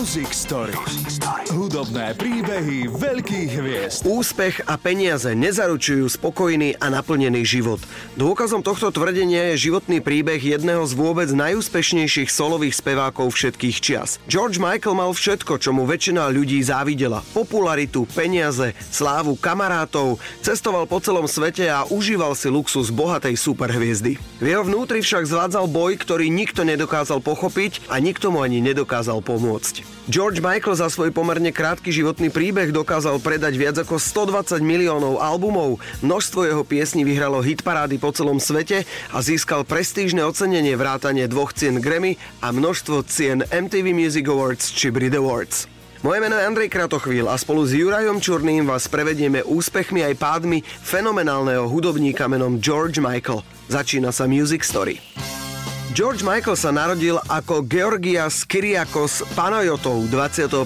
Music Story. Hudobné príbehy veľkých hviezd. Úspech a peniaze nezaručujú spokojný a naplnený život. Dôkazom tohto tvrdenia je životný príbeh jedného z vôbec najúspešnejších solových spevákov všetkých čias. George Michael mal všetko, čo mu väčšina ľudí závidela. Popularitu, peniaze, slávu kamarátov, cestoval po celom svete a užíval si luxus bohatej superhviezdy. V jeho vnútri však zvádzal boj, ktorý nikto nedokázal pochopiť a nikto mu ani nedokázal pomôcť. George Michael za svoj pomerne krátky životný príbeh dokázal predať viac ako 120 miliónov albumov, množstvo jeho piesní vyhralo hitparády po celom svete a získal prestížne ocenenie vrátanie dvoch cien Grammy a množstvo cien MTV Music Awards či Brit Awards. Moje meno je Andrej Kratochvíl a spolu s Jurajom Čurným vás prevedieme úspechmi aj pádmi fenomenálneho hudobníka menom George Michael. Začína sa Music Story. George Michael sa narodil ako Georgias Kyriakos Panajotov 25.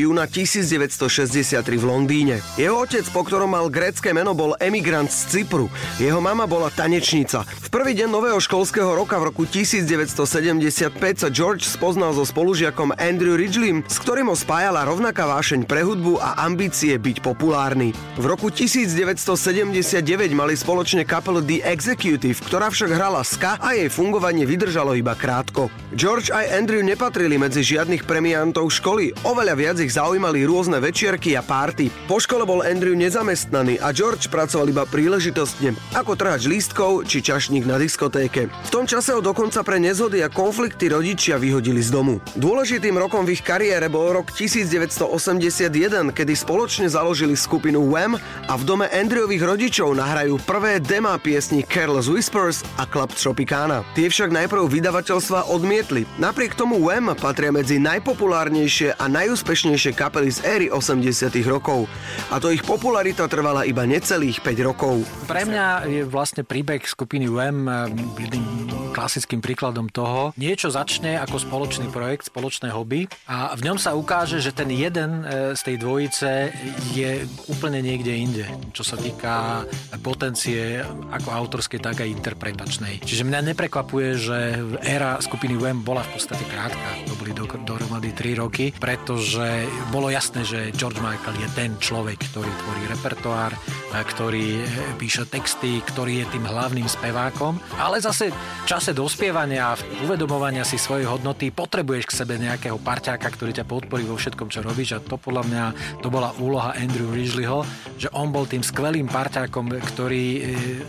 júna 1963 v Londýne. Jeho otec, po ktorom mal grécke meno, bol emigrant z Cypru. Jeho mama bola tanečnica. V prvý deň nového školského roka v roku 1975 sa George spoznal so spolužiakom Andrew Ridgeleym, s ktorým ho spájala rovnaká vášeň pre hudbu a ambície byť populárny. V roku 1979 mali spoločne kapelu The Executive, ktorá však hrala ska a jej fungovanie vydržalo iba krátko. George aj Andrew nepatrili medzi žiadnych premiantov školy, oveľa viac ich zaujímali rôzne večierky a párty. Po škole bol Andrew nezamestnaný a George pracoval iba príležitostne, ako trhač lístkov či čašník na diskotéke. V tom čase ho dokonca pre nezhody a konflikty rodičia vyhodili z domu. Dôležitým rokom v ich kariére bol rok 1981, kedy spoločne založili skupinu Wham a v dome Andrewových rodičov nahrajú prvé demá piesni Careless Whispers a Club Tropicana. Tie však najprv najprv vydavateľstva odmietli. Napriek tomu Wham patria medzi najpopulárnejšie a najúspešnejšie kapely z éry 80 rokov. A to ich popularita trvala iba necelých 5 rokov. Pre mňa je vlastne príbeh skupiny Wham eh, jedným klasickým príkladom toho. Niečo začne ako spoločný projekt, spoločné hobby a v ňom sa ukáže, že ten jeden eh, z tej dvojice je úplne niekde inde, čo sa týka potencie ako autorskej, tak aj interpretačnej. Čiže mňa neprekvapuje, že éra skupiny Wham bola v podstate krátka. To boli do, dohromady 3 roky, pretože bolo jasné, že George Michael je ten človek, ktorý tvorí repertoár, ktorý píše texty, ktorý je tým hlavným spevákom. Ale zase v čase dospievania a uvedomovania si svojej hodnoty potrebuješ k sebe nejakého parťáka, ktorý ťa podporí vo všetkom, čo robíš. A to podľa mňa to bola úloha Andrew Ridgelyho, že on bol tým skvelým parťákom, ktorý e,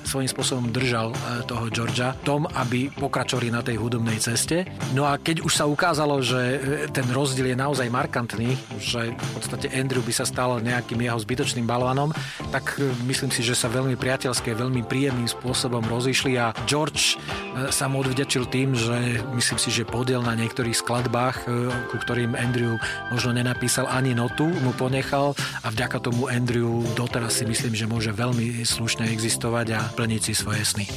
svojím spôsobom držal e, toho Georgia tom, aby pokračovali ktorí na tej hudobnej ceste. No a keď už sa ukázalo, že e, ten rozdiel je naozaj markantný, že v podstate Andrew by sa stal nejakým jeho zbytočným balvanom, tak e, myslím si, že sa veľmi priateľské, veľmi príjemným spôsobom rozišli a George e, sa mu odvďačil tým, že myslím si, že podiel na niektorých skladbách, ku ktorým Andrew možno nenapísal ani notu, mu ponechal a vďaka tomu Andrew doteraz si myslím, že môže veľmi slušne existovať a plniť si svoje sny.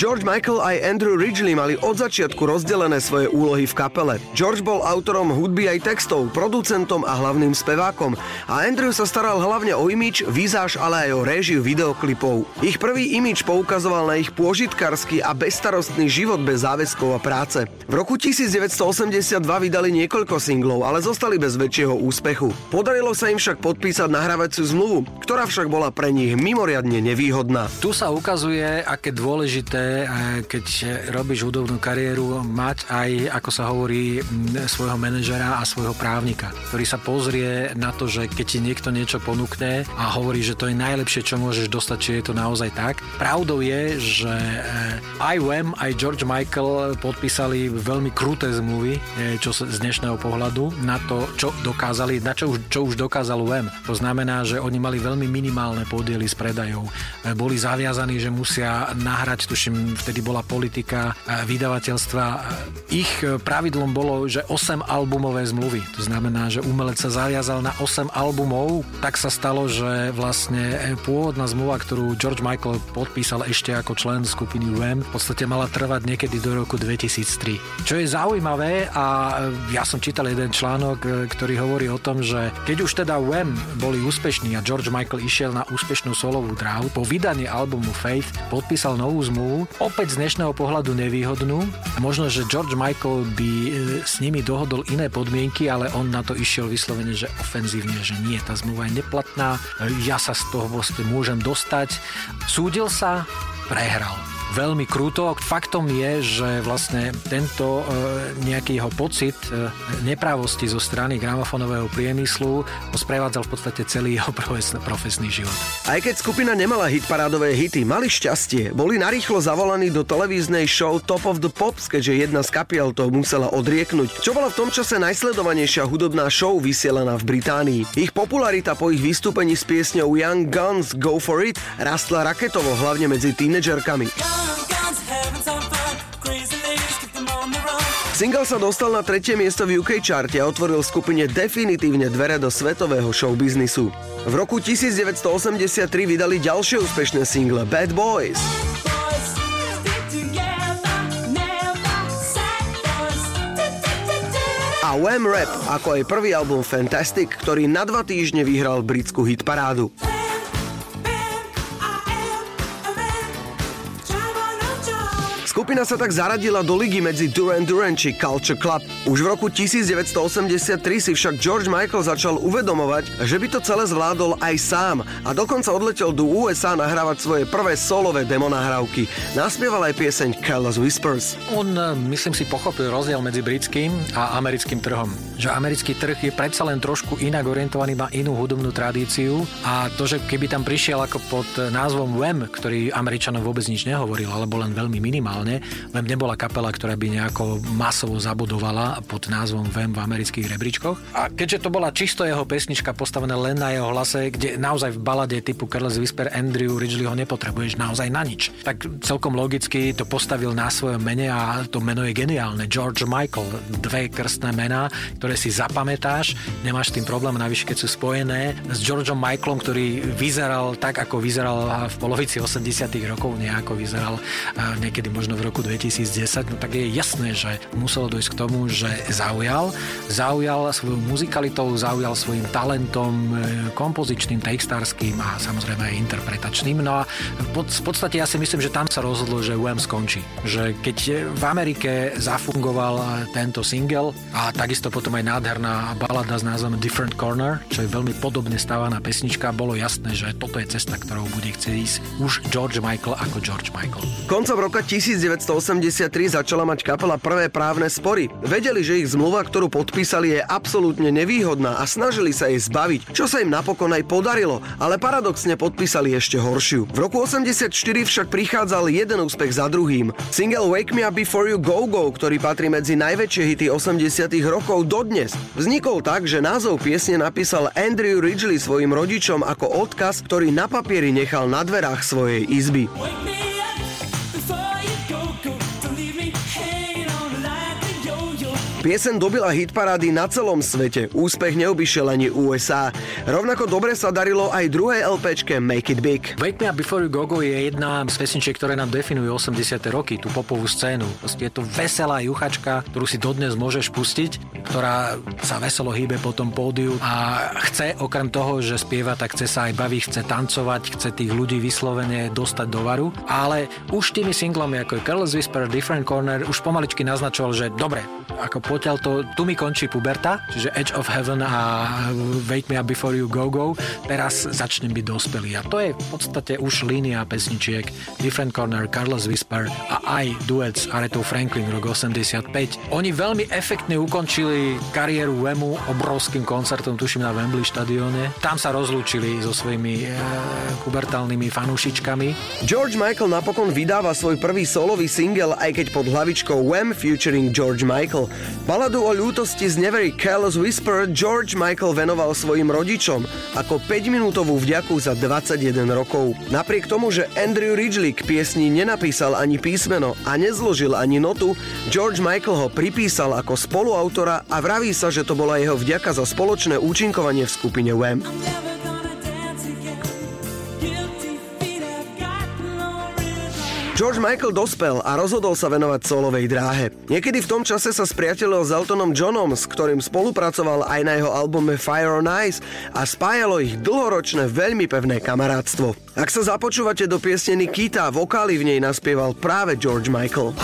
George Michael aj Andrew Ridgely mali od začiatku rozdelené svoje úlohy v kapele. George bol autorom hudby aj textov, producentom a hlavným spevákom a Andrew sa staral hlavne o imič, výzáž, ale aj o réžiu videoklipov. Ich prvý imič poukazoval na ich pôžitkarský a bezstarostný život bez záväzkov a práce. V roku 1982 vydali niekoľko singlov, ale zostali bez väčšieho úspechu. Podarilo sa im však podpísať nahrávaciu zmluvu, ktorá však bola pre nich mimoriadne nevýhodná. Tu sa ukazuje, aké dôležité keď robíš hudobnú kariéru, mať aj, ako sa hovorí, svojho manažera a svojho právnika, ktorý sa pozrie na to, že keď ti niekto niečo ponúkne a hovorí, že to je najlepšie, čo môžeš dostať, či je to naozaj tak. Pravdou je, že eh, aj Wham, aj George Michael podpísali veľmi kruté zmluvy, eh, čo z dnešného pohľadu, na to, čo dokázali, na čo už, čo už dokázal Wham. To znamená, že oni mali veľmi minimálne podiely z predajov. Eh, boli zaviazaní, že musia nahrať, tuším, vtedy bola politika vydavateľstva. Ich pravidlom bolo, že 8 albumové zmluvy. To znamená, že umelec sa zaviazal na 8 albumov, tak sa stalo, že vlastne pôvodná zmluva, ktorú George Michael podpísal ešte ako člen skupiny Wham, v podstate mala trvať niekedy do roku 2003. Čo je zaujímavé a ja som čítal jeden článok, ktorý hovorí o tom, že keď už teda Wham boli úspešní a George Michael išiel na úspešnú solovú dráhu, po vydaní albumu Faith podpísal novú zmluvu, opäť z dnešného pohľadu nevýhodnú. Možno, že George Michael by e, s nimi dohodol iné podmienky, ale on na to išiel vyslovene, že ofenzívne, že nie, tá zmluva je neplatná, ja sa z toho vlastne môžem dostať. Súdil sa, prehral veľmi krúto. Faktom je, že vlastne tento e, nejaký jeho pocit e, neprávosti zo strany gramofonového priemyslu sprevádzal v podstate celý jeho profesný život. Aj keď skupina nemala hitparádové hity, mali šťastie. Boli narýchlo zavolaní do televíznej show Top of the Pops, keďže jedna z kapiel to musela odrieknúť. Čo bola v tom čase najsledovanejšia hudobná show vysielaná v Británii. Ich popularita po ich vystúpení s piesňou Young Guns Go For It rastla raketovo, hlavne medzi tínedžerkami. Single sa dostal na tretie miesto v UK charte a otvoril skupine definitívne dvere do svetového showbiznisu. V roku 1983 vydali ďalšie úspešné single Bad Boys. A Wham Rap, ako aj prvý album Fantastic, ktorý na dva týždne vyhral britskú hitparádu. Skupina sa tak zaradila do ligy medzi Duran Duran či Culture Club. Už v roku 1983 si však George Michael začal uvedomovať, že by to celé zvládol aj sám a dokonca odletel do USA nahrávať svoje prvé solové demo nahrávky. Naspieval aj pieseň Careless Whispers. On, e, myslím si, pochopil rozdiel medzi britským a americkým trhom. Že americký trh je predsa len trošku inak orientovaný na inú hudobnú tradíciu a to, že keby tam prišiel ako pod názvom Wham, ktorý Američanom vôbec nič nehovoril, alebo len veľmi minimálne, strane. Vem nebola kapela, ktorá by nejako masovo zabudovala pod názvom Vem v amerických rebríčkoch. A keďže to bola čisto jeho pesnička postavená len na jeho hlase, kde naozaj v balade typu Careless Whisper Andrew Ridgely ho nepotrebuješ naozaj na nič. Tak celkom logicky to postavil na svojom mene a to meno je geniálne. George Michael, dve krstné mená, ktoré si zapamätáš, nemáš s tým problém, navyše keď sú spojené s Georgeom Michaelom, ktorý vyzeral tak, ako vyzeral v polovici 80 rokov, nejako vyzeral niekedy možno v roku 2010, no tak je jasné, že muselo dojsť k tomu, že zaujal. Zaujal svojou muzikalitou, zaujal svojim talentom e, kompozičným, textárským a samozrejme aj interpretačným. No a v podstate ja si myslím, že tam sa rozhodlo, že UM skončí. Že keď v Amerike zafungoval tento single a takisto potom aj nádherná balada s názvom Different Corner, čo je veľmi podobne stávaná pesnička, bolo jasné, že toto je cesta, ktorou bude chcieť ísť už George Michael ako George Michael. Koncom roka 19 1983 začala mať kapela prvé právne spory. Vedeli, že ich zmluva, ktorú podpísali, je absolútne nevýhodná a snažili sa jej zbaviť, čo sa im napokon aj podarilo, ale paradoxne podpísali ešte horšiu. V roku 84 však prichádzal jeden úspech za druhým. Single Wake Me Up Before You Go Go, ktorý patrí medzi najväčšie hity 80 rokov dodnes, vznikol tak, že názov piesne napísal Andrew Ridgely svojim rodičom ako odkaz, ktorý na papieri nechal na dverách svojej izby. Wake me Piesen dobila hitparády na celom svete. Úspech neobyšiel ani USA. Rovnako dobre sa darilo aj druhé LPčke Make It Big. Wake Me Up Before You Go Go je jedna z pesničiek, ktoré nám definujú 80. roky, tú popovú scénu. Je to veselá juchačka, ktorú si dodnes môžeš pustiť, ktorá sa veselo hýbe po tom pódiu a chce okrem toho, že spieva, tak chce sa aj baviť, chce tancovať, chce tých ľudí vyslovene dostať do varu. Ale už tými singlami ako je Careless Whisper, Different Corner už pomaličky naznačoval, že dobre, ako potiaľ to, tu mi končí puberta, čiže Edge of Heaven a Wake Me Up Before You Go Go, teraz začnem byť dospelý. A to je v podstate už línia pesničiek Different Corner, Carlos Whisper a aj duet s Aretou Franklin rok 85. Oni veľmi efektne ukončili kariéru Wemu obrovským koncertom, tuším na Wembley štadióne. Tam sa rozlúčili so svojimi e, pubertálnymi fanúšičkami. George Michael napokon vydáva svoj prvý solový single, aj keď pod hlavičkou Wham featuring George Michael. Baladu o ľútosti z Nevery Careless Whisper George Michael venoval svojim rodičom ako 5-minútovú vďaku za 21 rokov. Napriek tomu, že Andrew Ridgely k piesni nenapísal ani písmeno a nezložil ani notu, George Michael ho pripísal ako spoluautora a vraví sa, že to bola jeho vďaka za spoločné účinkovanie v skupine Wham. George Michael dospel a rozhodol sa venovať solovej dráhe. Niekedy v tom čase sa spriatelil s Eltonom Johnom, s ktorým spolupracoval aj na jeho albume Fire on Ice a spájalo ich dlhoročné veľmi pevné kamarátstvo. Ak sa započúvate do piesne Nikita, vokály v nej naspieval práve George Michael.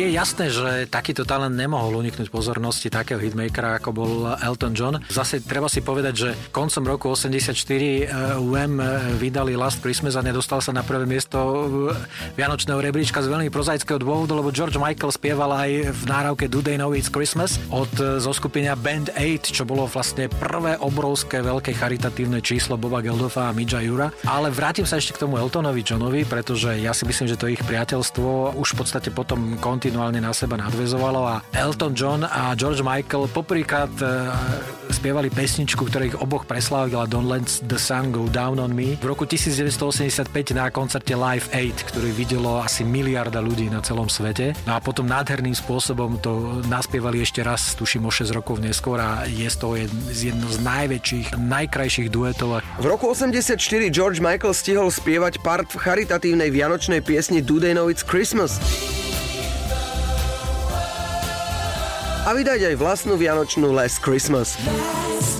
Je jasné, že takýto talent nemohol uniknúť pozornosti takého hitmakera, ako bol Elton John. Zase treba si povedať, že koncom roku 84 UM vydali Last Christmas a nedostal sa na prvé miesto Vianočného rebríčka z veľmi prozaického dôvodu, lebo George Michael spieval aj v náravke Do They Know It's Christmas od zo skupenia Band 8, čo bolo vlastne prvé obrovské veľké charitatívne číslo Boba Geldofa a Midža Jura. Ale vrátim sa ešte k tomu Eltonovi Johnovi, pretože ja si myslím, že to ich priateľstvo už v podstate potom kontinuálne na seba nadvezovalo a Elton John a George Michael poprvýkrát e, spievali pesničku, ktorá ich oboch preslávila Don't Let the Sun Go Down on Me v roku 1985 na koncerte Live 8, ktorý videlo asi miliarda ľudí na celom svete. No a potom nádherným spôsobom to naspievali ešte raz, tuším o 6 rokov neskôr a je to jedno z najväčších, najkrajších duetov. V roku 84 George Michael stihol spievať part v charitatívnej vianočnej piesni Do They Know It's Christmas. A vydať aj vlastnú vianočnú Last Christmas. Last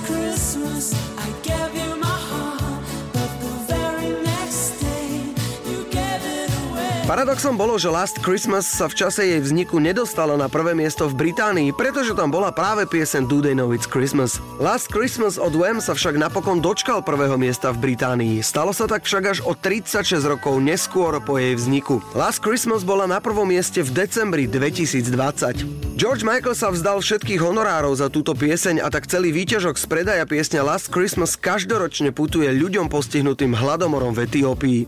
Paradoxom bolo, že Last Christmas sa v čase jej vzniku nedostala na prvé miesto v Británii, pretože tam bola práve piesen Do They Know It's Christmas. Last Christmas od Wham sa však napokon dočkal prvého miesta v Británii. Stalo sa tak však až o 36 rokov neskôr po jej vzniku. Last Christmas bola na prvom mieste v decembri 2020. George Michael sa vzdal všetkých honorárov za túto pieseň a tak celý výťažok z predaja piesňa Last Christmas každoročne putuje ľuďom postihnutým hladomorom v Etiópii.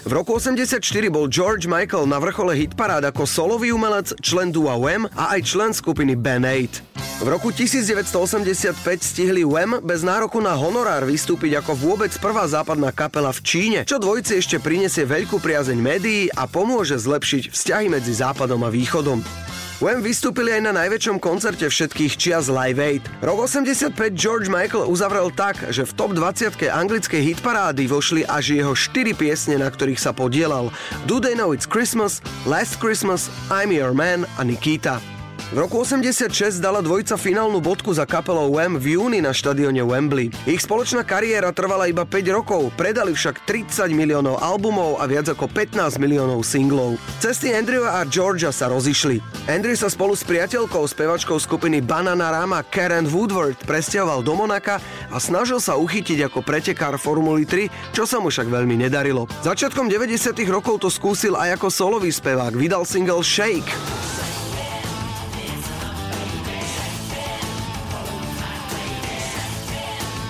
V roku 84 bol George Michael na vrchole hitparád ako solový umelec, člen dua Wham a aj člen skupiny Band 8. V roku 1985 stihli Wham bez nároku na honorár vystúpiť ako vôbec prvá západná kapela v Číne, čo dvojici ešte prinesie veľkú priazeň médií a pomôže zlepšiť vzťahy medzi západom a východom. Wham vystúpili aj na najväčšom koncerte všetkých čias Live Aid. Rok 85 George Michael uzavrel tak, že v top 20 anglickej hitparády vošli až jeho 4 piesne, na ktorých sa podielal. Do They Know It's Christmas, Last Christmas, I'm Your Man a Nikita. V roku 86 dala dvojica finálnu bodku za kapelou Wham v júni na štadióne Wembley. Ich spoločná kariéra trvala iba 5 rokov, predali však 30 miliónov albumov a viac ako 15 miliónov singlov. Cesty Andrew a Georgia sa rozišli. Andrew sa spolu s priateľkou, spevačkou skupiny Banana Rama Karen Woodward presťahoval do Monaka a snažil sa uchytiť ako pretekár Formuly 3, čo sa mu však veľmi nedarilo. Začiatkom 90 rokov to skúsil aj ako solový spevák, vydal single Shake.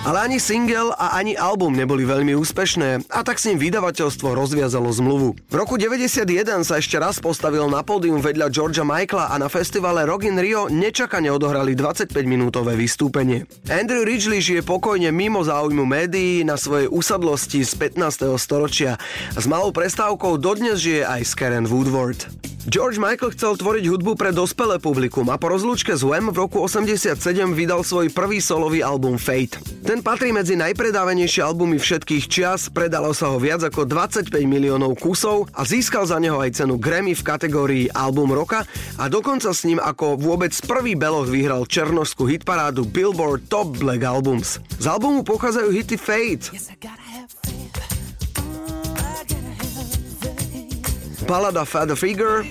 Ale ani single a ani album neboli veľmi úspešné a tak s ním vydavateľstvo rozviazalo zmluvu. V roku 91 sa ešte raz postavil na pódium vedľa Georgia Michaela a na festivale Rock in Rio nečakane odohrali 25-minútové vystúpenie. Andrew Ridgely žije pokojne mimo záujmu médií na svojej usadlosti z 15. storočia. S malou prestávkou dodnes žije aj s Karen Woodward. George Michael chcel tvoriť hudbu pre dospelé publikum a po rozlúčke z Wham v roku 87 vydal svoj prvý solový album Fate. Ten patrí medzi najpredávanejšie albumy všetkých čias, predalo sa ho viac ako 25 miliónov kusov a získal za neho aj cenu Grammy v kategórii Album roka a dokonca s ním ako vôbec prvý beloch vyhral černožskú hitparádu Billboard Top Black Albums. Z albumu pochádzajú hity Fate, yes, balada Father Figure,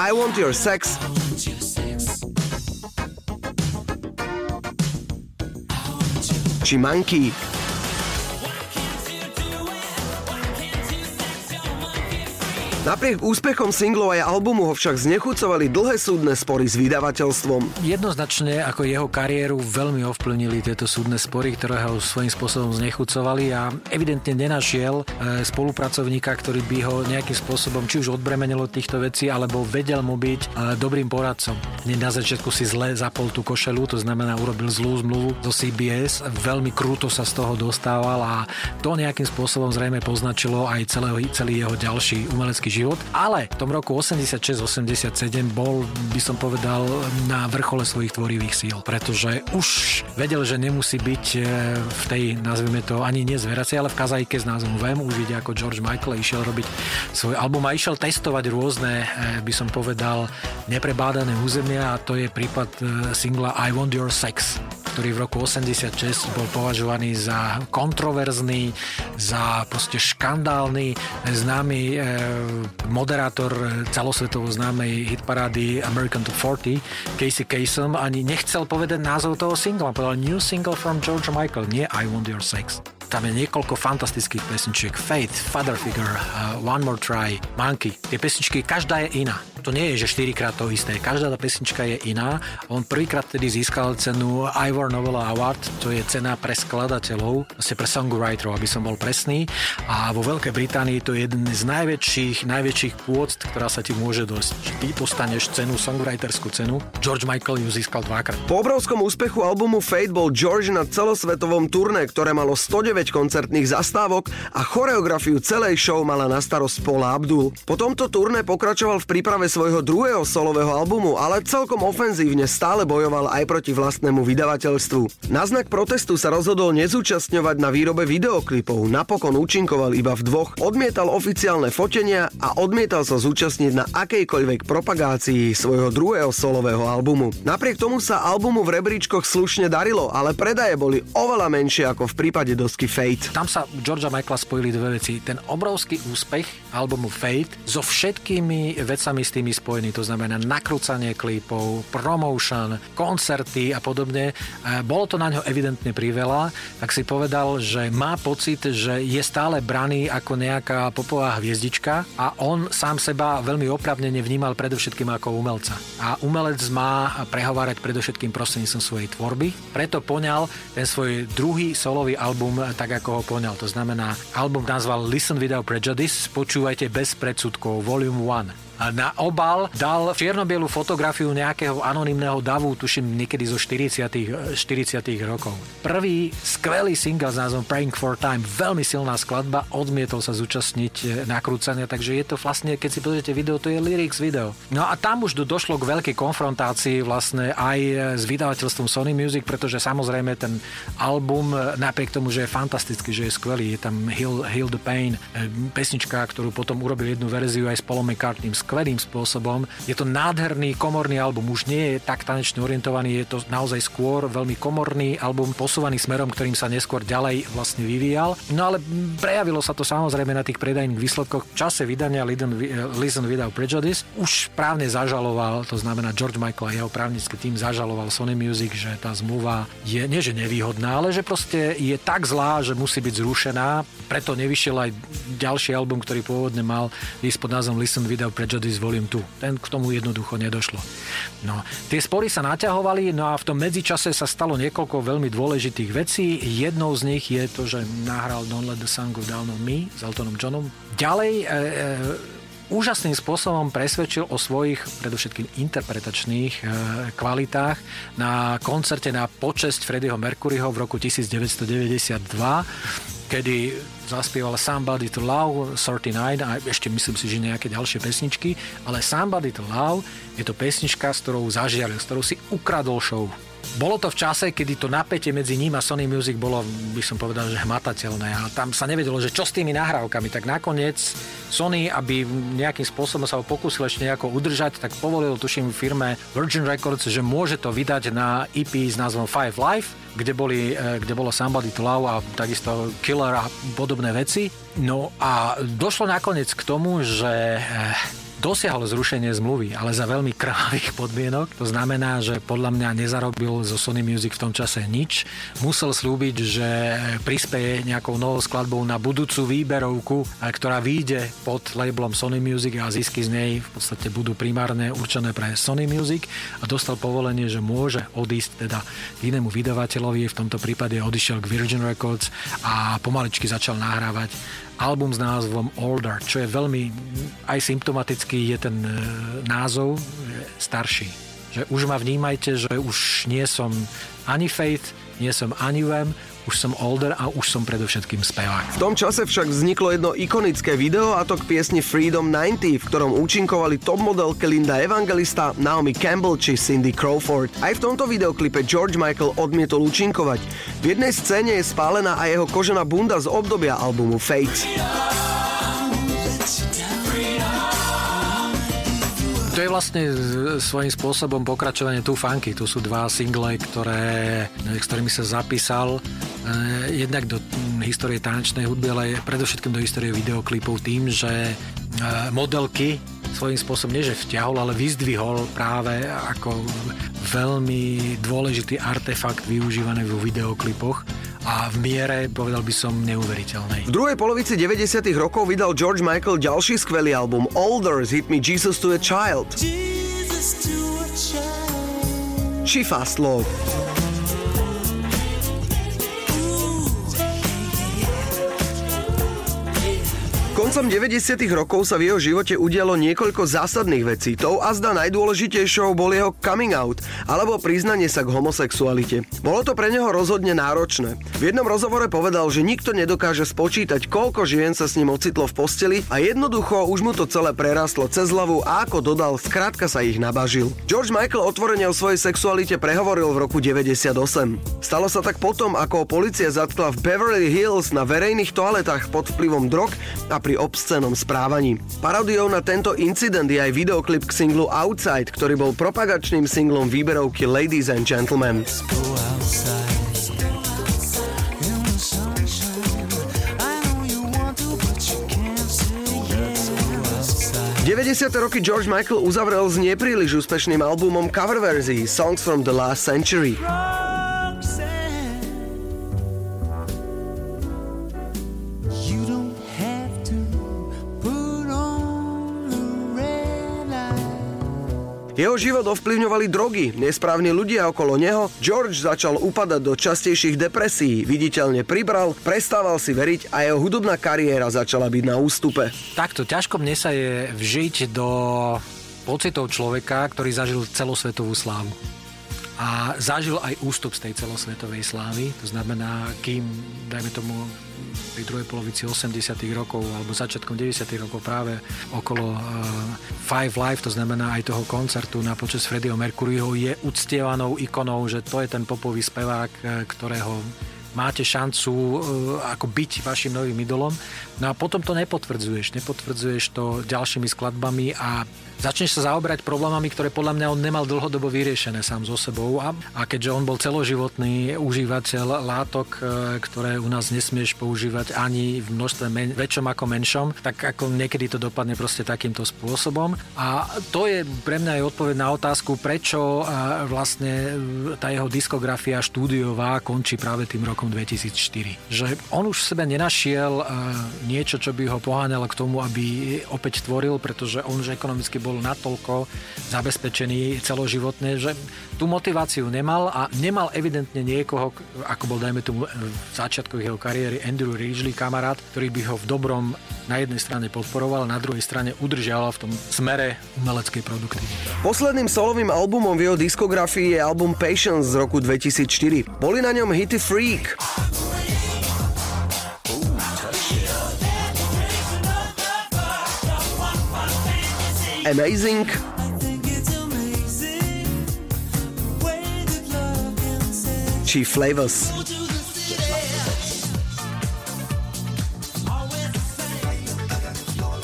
I Want Your Sex, či Monkey. Napriek úspechom singlov aj albumu ho však znechucovali dlhé súdne spory s vydavateľstvom. Jednoznačne ako jeho kariéru veľmi ovplyvnili tieto súdne spory, ktoré ho svojím spôsobom znechucovali a evidentne nenašiel e, spolupracovníka, ktorý by ho nejakým spôsobom či už odbremenil od týchto vecí, alebo vedel mu byť e, dobrým poradcom. Na začiatku si zle zapol tú košelu, to znamená urobil zlú zmluvu zo CBS, veľmi krúto sa z toho dostával a to nejakým spôsobom zrejme poznačilo aj celý jeho ďalší umelecký život, ale v tom roku 86-87 bol, by som povedal, na vrchole svojich tvorivých síl, pretože už vedel, že nemusí byť e, v tej, nazvime to, ani nie zveracej, ale v kazajke s názvom Vem, už ide ako George Michael išiel robiť svoj album a išiel testovať rôzne, e, by som povedal, neprebádané územia a to je prípad e, singla I Want Your Sex ktorý v roku 86 bol považovaný za kontroverzný, za proste škandálny. Známy e, moderátor celosvetovo známej hitparády American to 40, Casey Kasem, ani nechcel povedať názov toho singla. Povedal New Single from George Michael, nie I Want Your Sex. Tam je niekoľko fantastických pesničiek. Faith, Father Figure, uh, One More Try, Monkey. Tie pesničky, každá je iná to nie je, že 4 krát to isté. Každá tá pesnička je iná. On prvýkrát tedy získal cenu Ivor Novella Award, to je cena pre skladateľov, vlastne pre songwriterov, aby som bol presný. A vo Veľkej Británii to je jeden z najväčších, najväčších pôd, ktorá sa ti môže dosť. Ty dostaneš cenu, songwriterskú cenu. George Michael ju získal dvakrát. Po obrovskom úspechu albumu Fate bol George na celosvetovom turné, ktoré malo 109 koncertných zastávok a choreografiu celej show mala na starosť Paula Abdul. Po tomto turné pokračoval v príprave svojho druhého solového albumu, ale celkom ofenzívne stále bojoval aj proti vlastnému vydavateľstvu. Na znak protestu sa rozhodol nezúčastňovať na výrobe videoklipov, napokon účinkoval iba v dvoch, odmietal oficiálne fotenia a odmietal sa zúčastniť na akejkoľvek propagácii svojho druhého solového albumu. Napriek tomu sa albumu v rebríčkoch slušne darilo, ale predaje boli oveľa menšie ako v prípade dosky Fate. Tam sa Georgia Michaela spojili dve veci. Ten obrovský úspech albumu Fate so všetkými vecami s tým nimi spojený, to znamená nakrúcanie klipov, promotion, koncerty a podobne. Bolo to na ňo evidentne priveľa, tak si povedal, že má pocit, že je stále braný ako nejaká popová hviezdička a on sám seba veľmi opravnene vnímal predovšetkým ako umelca. A umelec má prehovárať predovšetkým prostredníctvom svojej tvorby, preto poňal ten svoj druhý solový album tak, ako ho poňal. To znamená, album nazval Listen Without Prejudice, počúvajte bez predsudkov, Volume 1 na obal dal čiernobielu fotografiu nejakého anonymného davu, tuším niekedy zo 40 40 rokov. Prvý skvelý single s názvom Praying for Time, veľmi silná skladba, odmietol sa zúčastniť e, nakrúcania, takže je to vlastne, keď si pozriete video, to je lyrics video. No a tam už došlo k veľkej konfrontácii vlastne aj e, s vydavateľstvom Sony Music, pretože samozrejme ten album, e, napriek tomu, že je fantastický, že je skvelý, je tam Heal, Heal the Pain, pesnička, ktorú potom urobil jednu verziu aj s Paulom McCartneym, skvelým spôsobom. Je to nádherný komorný album, už nie je tak tanečne orientovaný, je to naozaj skôr veľmi komorný album, posúvaný smerom, ktorým sa neskôr ďalej vlastne vyvíjal. No ale prejavilo sa to samozrejme na tých predajných výsledkoch. V čase vydania Listen Without Prejudice už právne zažaloval, to znamená George Michael a jeho právnický tým zažaloval Sony Music, že tá zmluva je nie že nevýhodná, ale že proste je tak zlá, že musí byť zrušená. Preto nevyšiel aj ďalší album, ktorý pôvodne mal ísť pod názvom Listen Without Prejudice Prejudice Volume 2. Ten k tomu jednoducho nedošlo. No, tie spory sa naťahovali, no a v tom medzičase sa stalo niekoľko veľmi dôležitých vecí. Jednou z nich je to, že nahral Don't Let the Sun Go Down on Me s Eltonom Johnom. Ďalej e, e, úžasným spôsobom presvedčil o svojich predovšetkým interpretačných e, kvalitách na koncerte na počesť Freddieho Mercuryho v roku 1992 kedy zaspieval Somebody to Love 39 a ešte myslím si, že nejaké ďalšie pesničky, ale Somebody to Love je to pesnička, s ktorou zažiaril, s ktorou si ukradol show. Bolo to v čase, kedy to napätie medzi ním a Sony Music bolo, by som povedal, že hmatateľné a tam sa nevedelo, že čo s tými nahrávkami. Tak nakoniec Sony, aby nejakým spôsobom sa ho pokúsil ešte nejako udržať, tak povolil, tuším, firme Virgin Records, že môže to vydať na EP s názvom Five Life, kde, boli, e, kde bolo Somebody to Love a takisto Killer a podobné veci. No a došlo nakoniec k tomu, že e, dosiahol zrušenie zmluvy, ale za veľmi krvavých podmienok. To znamená, že podľa mňa nezarobil zo Sony Music v tom čase nič. Musel slúbiť, že prispieje nejakou novou skladbou na budúcu výberovku, ktorá vyjde pod labelom Sony Music a zisky z nej v podstate budú primárne určené pre Sony Music a dostal povolenie, že môže odísť teda k inému vydavateľovi, v tomto prípade odišiel k Virgin Records a pomaličky začal nahrávať album s názvom Older, čo je veľmi aj symptomatický je ten e, názov starší. Že už ma vnímajte, že už nie som ani Faith, nie som ani Wem, už som older a už som predovšetkým spevák. V tom čase však vzniklo jedno ikonické video a to k piesni Freedom 90, v ktorom účinkovali top modelky Linda Evangelista, Naomi Campbell či Cindy Crawford. Aj v tomto videoklipe George Michael odmietol účinkovať. V jednej scéne je spálená aj jeho kožená bunda z obdobia albumu Fate. To je vlastne svojím spôsobom pokračovanie tu funky. Tu sú dva single, ktoré, ktorými sa zapísal eh, jednak do histórie tanečnej hudby, ale predovšetkým do histórie videoklipov tým, že eh, modelky svojím spôsobom nie že vťahol, ale vyzdvihol práve ako veľmi dôležitý artefakt využívaný vo videoklipoch a v miere, povedal by som, neuveriteľnej. V druhej polovici 90. rokov vydal George Michael ďalší skvelý album Older z hitmi Jesus to a Child. Jesus to a child. Či Fast Love. Koncom 90. rokov sa v jeho živote udialo niekoľko zásadných vecí. Tou a zda najdôležitejšou bol jeho coming out, alebo priznanie sa k homosexualite. Bolo to pre neho rozhodne náročné. V jednom rozhovore povedal, že nikto nedokáže spočítať, koľko žien sa s ním ocitlo v posteli a jednoducho už mu to celé prerastlo cez hlavu a ako dodal, skrátka sa ich nabažil. George Michael otvorene o svojej sexualite prehovoril v roku 98. Stalo sa tak potom, ako policia zatkla v Beverly Hills na verejných toaletách pod vplyvom drog a pri obscenom správaní. Parodiou na tento incident je aj videoklip k singlu Outside, ktorý bol propagačným singlom výberovky Ladies and Gentlemen. 90. roky George Michael uzavrel s nepríliš úspešným albumom cover verzií Songs from the Last Century. Jeho život ovplyvňovali drogy, nesprávni ľudia okolo neho, George začal upadať do častejších depresí, viditeľne pribral, prestával si veriť a jeho hudobná kariéra začala byť na ústupe. Takto ťažko mne sa je vžiť do pocitov človeka, ktorý zažil celosvetovú slávu a zažil aj ústup z tej celosvetovej slávy. To znamená, kým, dajme tomu, pri druhej polovici 80 rokov alebo začiatkom 90 rokov práve okolo uh, Five Live, to znamená aj toho koncertu na počas Freddieho Mercuryho je uctievanou ikonou, že to je ten popový spevák, eh, ktorého máte šancu uh, ako byť vašim novým idolom. No a potom to nepotvrdzuješ. Nepotvrdzuješ to ďalšími skladbami a začneš sa zaoberať problémami, ktoré podľa mňa on nemal dlhodobo vyriešené sám so sebou. A, a keďže on bol celoživotný užívateľ látok, e, ktoré u nás nesmieš používať ani v množstve men- väčšom ako menšom, tak ako niekedy to dopadne proste takýmto spôsobom. A to je pre mňa aj odpoveď na otázku, prečo e, vlastne e, tá jeho diskografia štúdiová končí práve tým rokom 2004. Že on už v sebe nenašiel niečo, čo by ho poháňalo k tomu, aby opäť tvoril, pretože on už ekonomicky bol natoľko zabezpečený celoživotne, že tú motiváciu nemal a nemal evidentne niekoho, ako bol dajme tomu v začiatku jeho kariéry Andrew Ridgely, kamarát, ktorý by ho v dobrom na jednej strane podporoval, na druhej strane udržiaval v tom smere umeleckej produkty. Posledným solovým albumom v jeho diskografii je album Patience z roku 2004. Boli na ňom hity Freak. Amazing. Chief Flavors.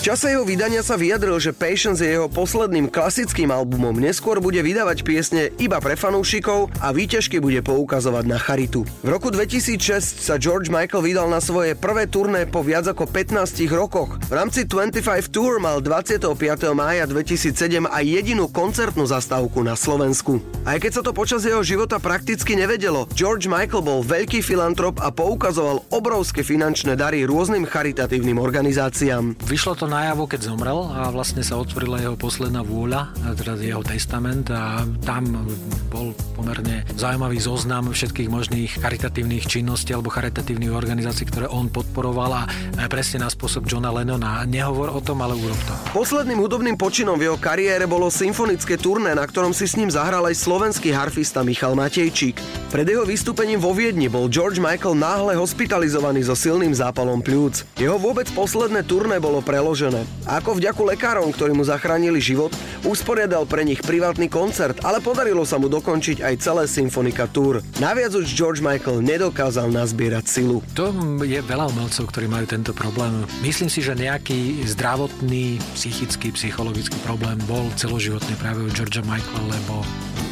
Čase jeho vydania sa vyjadril, že Patience je jeho posledným klasickým albumom. Neskôr bude vydávať piesne iba pre fanúšikov a výťažky bude poukazovať na charitu. V roku 2006 sa George Michael vydal na svoje prvé turné po viac ako 15 rokoch. V rámci 25 Tour mal 25. mája 2007 aj jedinú koncertnú zastávku na Slovensku. Aj keď sa to počas jeho života prakticky nevedelo, George Michael bol veľký filantrop a poukazoval obrovské finančné dary rôznym charitatívnym organizáciám. Vyšlo to najavo, keď zomrel a vlastne sa otvorila jeho posledná vôľa, teda jeho testament a tam bol pomerne zaujímavý zoznam všetkých možných charitatívnych činností alebo charitatívnych organizácií, ktoré on podporoval a presne na spôsob Johna Lennona. Nehovor o tom, ale urob to. Posledným hudobným počinom v jeho kariére bolo symfonické turné, na ktorom si s ním zahral aj slovenský harfista Michal Matejčík. Pred jeho vystúpením vo Viedni bol George Michael náhle hospitalizovaný so silným zápalom pľúc. Jeho vôbec posledné turné bolo preložené. A ako vďaku lekárom, ktorí mu zachránili život, usporiadal pre nich privátny koncert, ale podarilo sa mu dokončiť aj celé Symfonika Tour. Naviac už George Michael nedokázal nazbierať silu. To je veľa umelcov, ktorí majú tento problém. Myslím si, že nejaký zdravotný, psychický, psychologický problém bol celoživotný práve u Georgia Michaela, lebo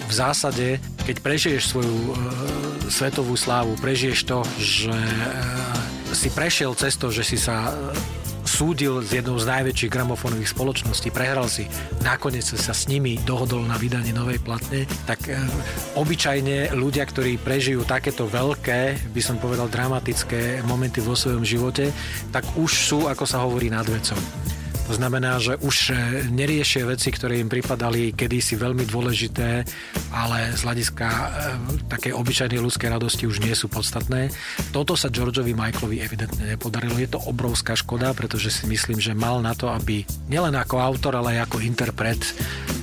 v zásade, keď prežiješ svoju e, svetovú slávu, prežiješ to, že e, si prešiel cez že si sa e, súdil s jednou z najväčších gramofónových spoločností, prehral si, nakoniec sa s nimi dohodol na vydanie novej platne, tak e, obyčajne ľudia, ktorí prežijú takéto veľké, by som povedal dramatické momenty vo svojom živote, tak už sú, ako sa hovorí, nad vecou. To znamená, že už e, neriešia veci, ktoré im pripadali kedysi veľmi dôležité, ale z hľadiska e, takej obyčajnej ľudskej radosti už nie sú podstatné. Toto sa Georgeovi Michaelovi evidentne nepodarilo. Je to obrovská škoda, pretože si myslím, že mal na to, aby nielen ako autor, ale aj ako interpret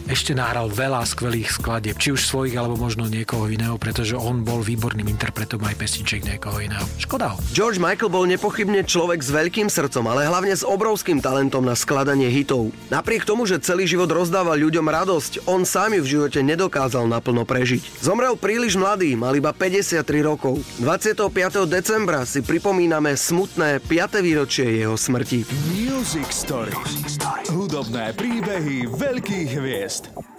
ešte nahral veľa skvelých skladieb, či už svojich, alebo možno niekoho iného, pretože on bol výborným interpretom aj pesniček niekoho iného. Škoda ho. George Michael bol nepochybne človek s veľkým srdcom, ale hlavne s obrovským talentom na skladanie hitov. Napriek tomu, že celý život rozdával ľuďom radosť, on sám ju v živote nedokázal naplno prežiť. Zomrel príliš mladý, mal iba 53 rokov. 25. decembra si pripomíname smutné 5. výročie jeho smrti. Music Story. Hudobné príbehy veľkých hviezd. podcast.